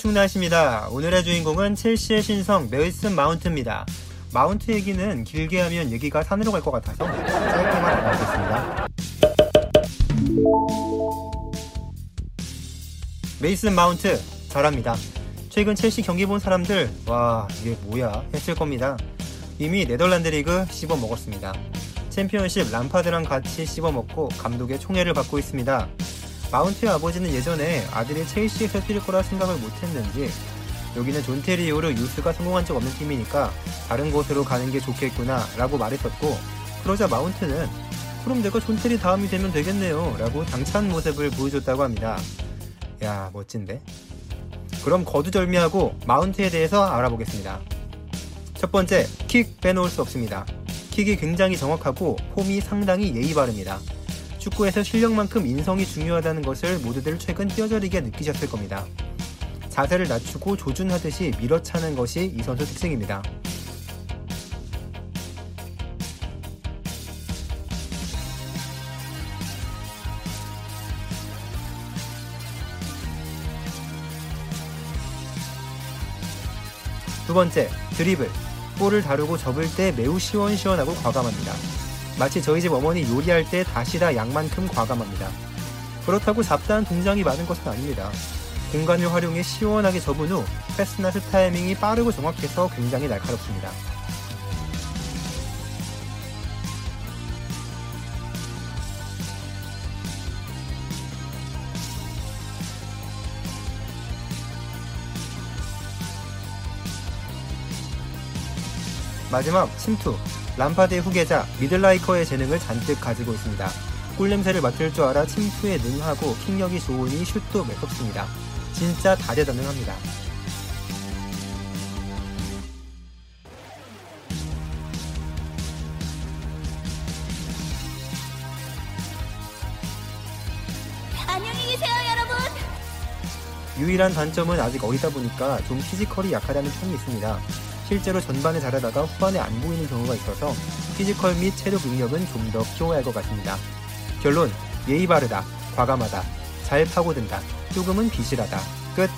충나십니다. 오늘의 주인공은 첼시의 신성 메이슨 마운트입니다. 마운트 얘기는 길게 하면 얘기가 산으로 갈 것 같아서 짧게만 알아보겠습니다. 메이슨 마운트 잘합니다. 최근 첼시 경기 본 사람들 와 이게 뭐야 했을 겁니다. 이미 네덜란드 리그 씹어 먹었습니다. 챔피언십 람파드랑 같이 씹어 먹고 감독의 총애를 받고 있습니다. 마운트의 아버지는 예전에 아들이 첼시에서 뛸 거라 생각을 못했는지 여기는 존테리 이후로 유스가 성공한 적 없는 팀이니까 다른 곳으로 가는 게 좋겠구나 라고 말했었고 그러자 마운트는 그럼 내가 존테리 다음이 되면 되겠네요 라고 당찬 모습을 보여줬다고 합니다. 야 멋진데? 그럼 거두절미하고 마운트에 대해서 알아보겠습니다. 첫 번째, 킥 빼놓을 수 없습니다. 킥이 굉장히 정확하고 폼이 상당히 예의 바릅니다. 축구에서 실력만큼 인성이 중요하다는 것을 모두들 최근 뼈저리게 느끼셨을 겁니다. 자세를 낮추고 조준하듯이 밀어차는 것이 이 선수 특징입니다. 두 번째, 드리블. 볼을 다루고 접을 때 매우 시원시원하고 과감합니다. 마치 저희 집 어머니 요리할 때 다시다 양만큼 과감합니다. 그렇다고 잡다한 동작이 많은 것은 아닙니다. 공간을 활용해 시원하게 접은 후 패스나 스 타이밍이 빠르고 정확해서 굉장히 날카롭습니다. 마지막 침투 람파드의 후계자 미들라이커의 재능을 잔뜩 가지고 있습니다. 꿀냄새를 맡을 줄 알아 침투에 능하고 킥력이 좋으니 슛도 매섭습니다. 진짜 다재다능합니다. 안녕히 계세요, 여러분. 유일한 단점은 아직 어리다 보니까 좀 피지컬이 약하다는 편이 있습니다. 실제로 전반에 잘하다가 후반에 안 보이는 경우가 있어서 physical 및 체력 능력은 좀 더 키워야 할 것 같습니다. 결론, 예의 바르다, 과감하다, 잘 파고든다, 조금은 비실하다. 끝.